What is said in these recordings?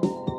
you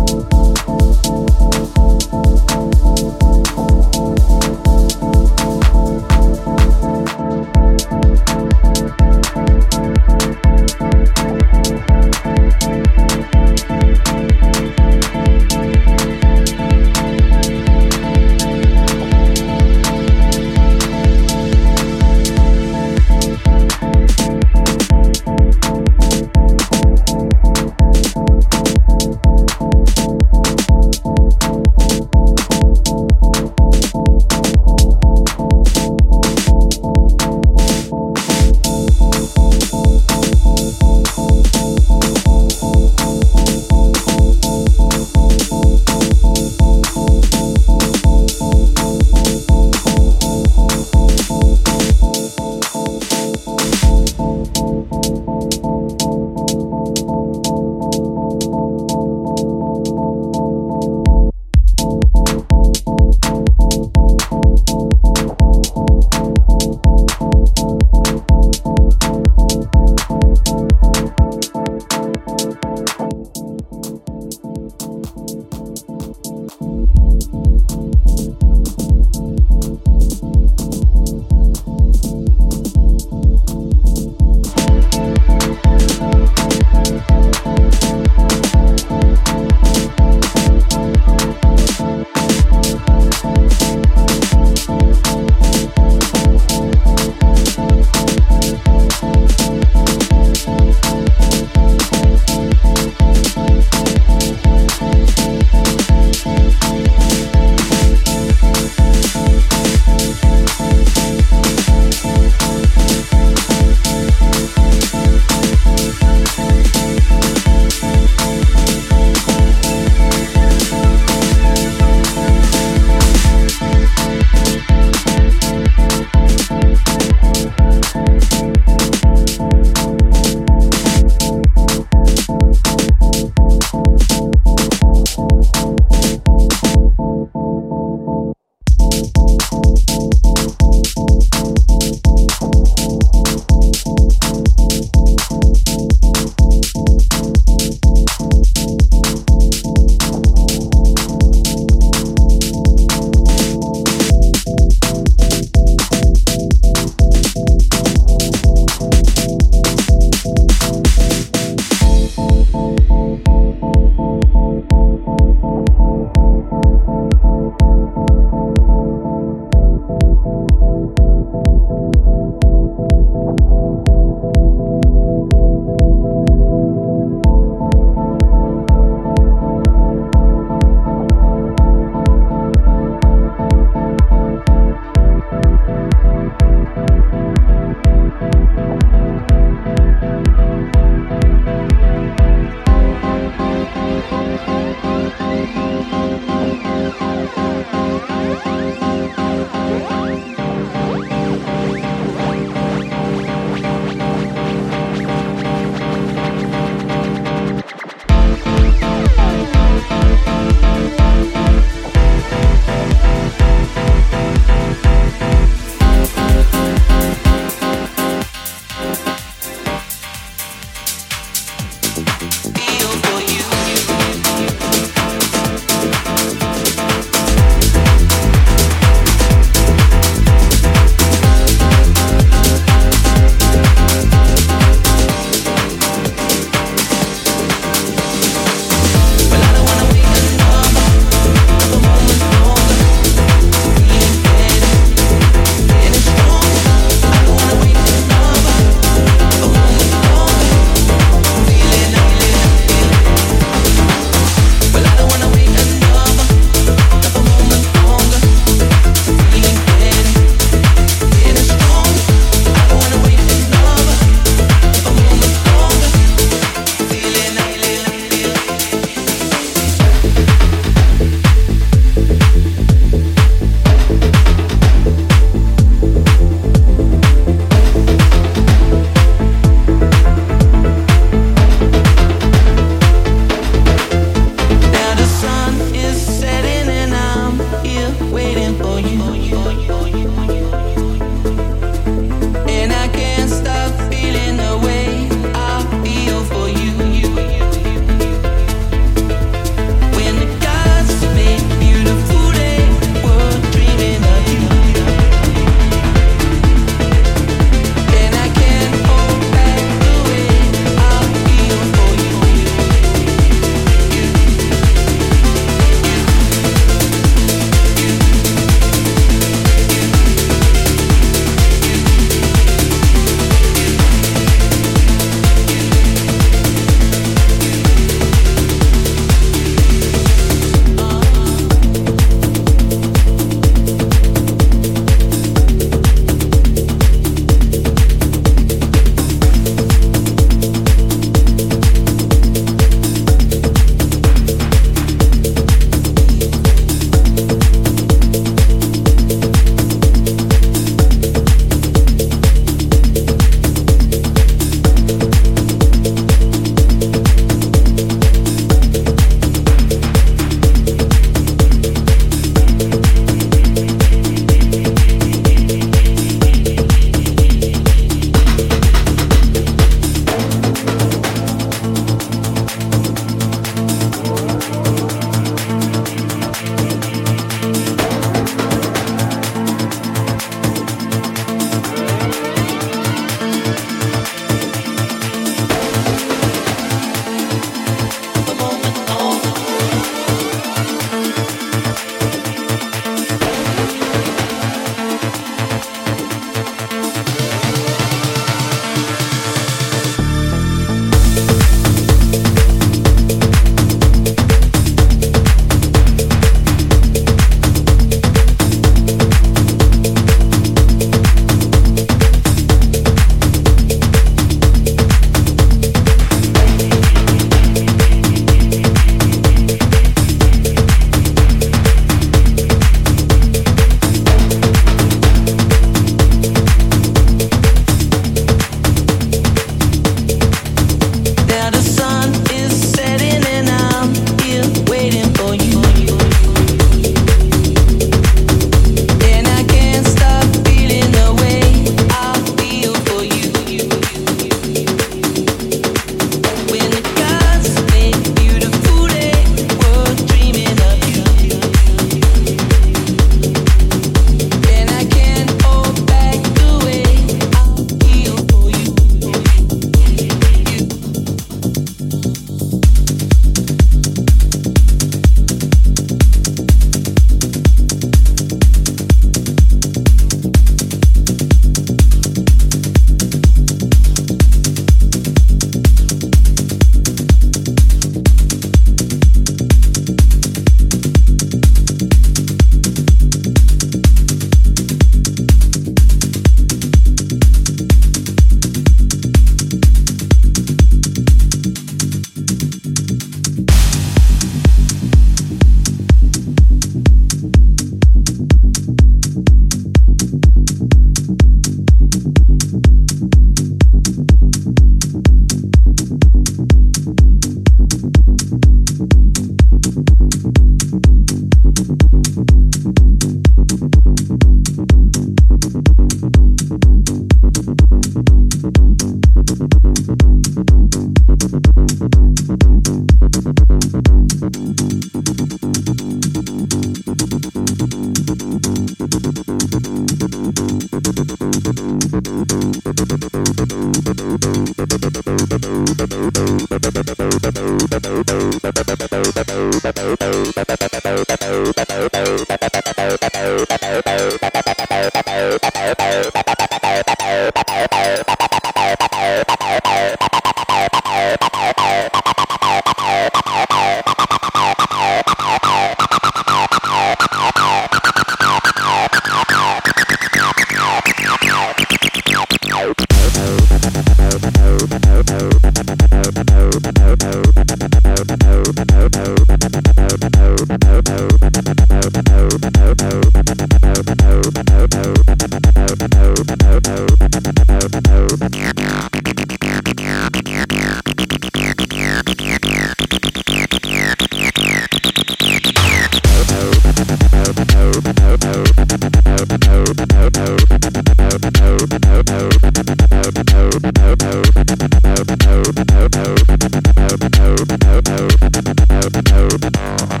Oh.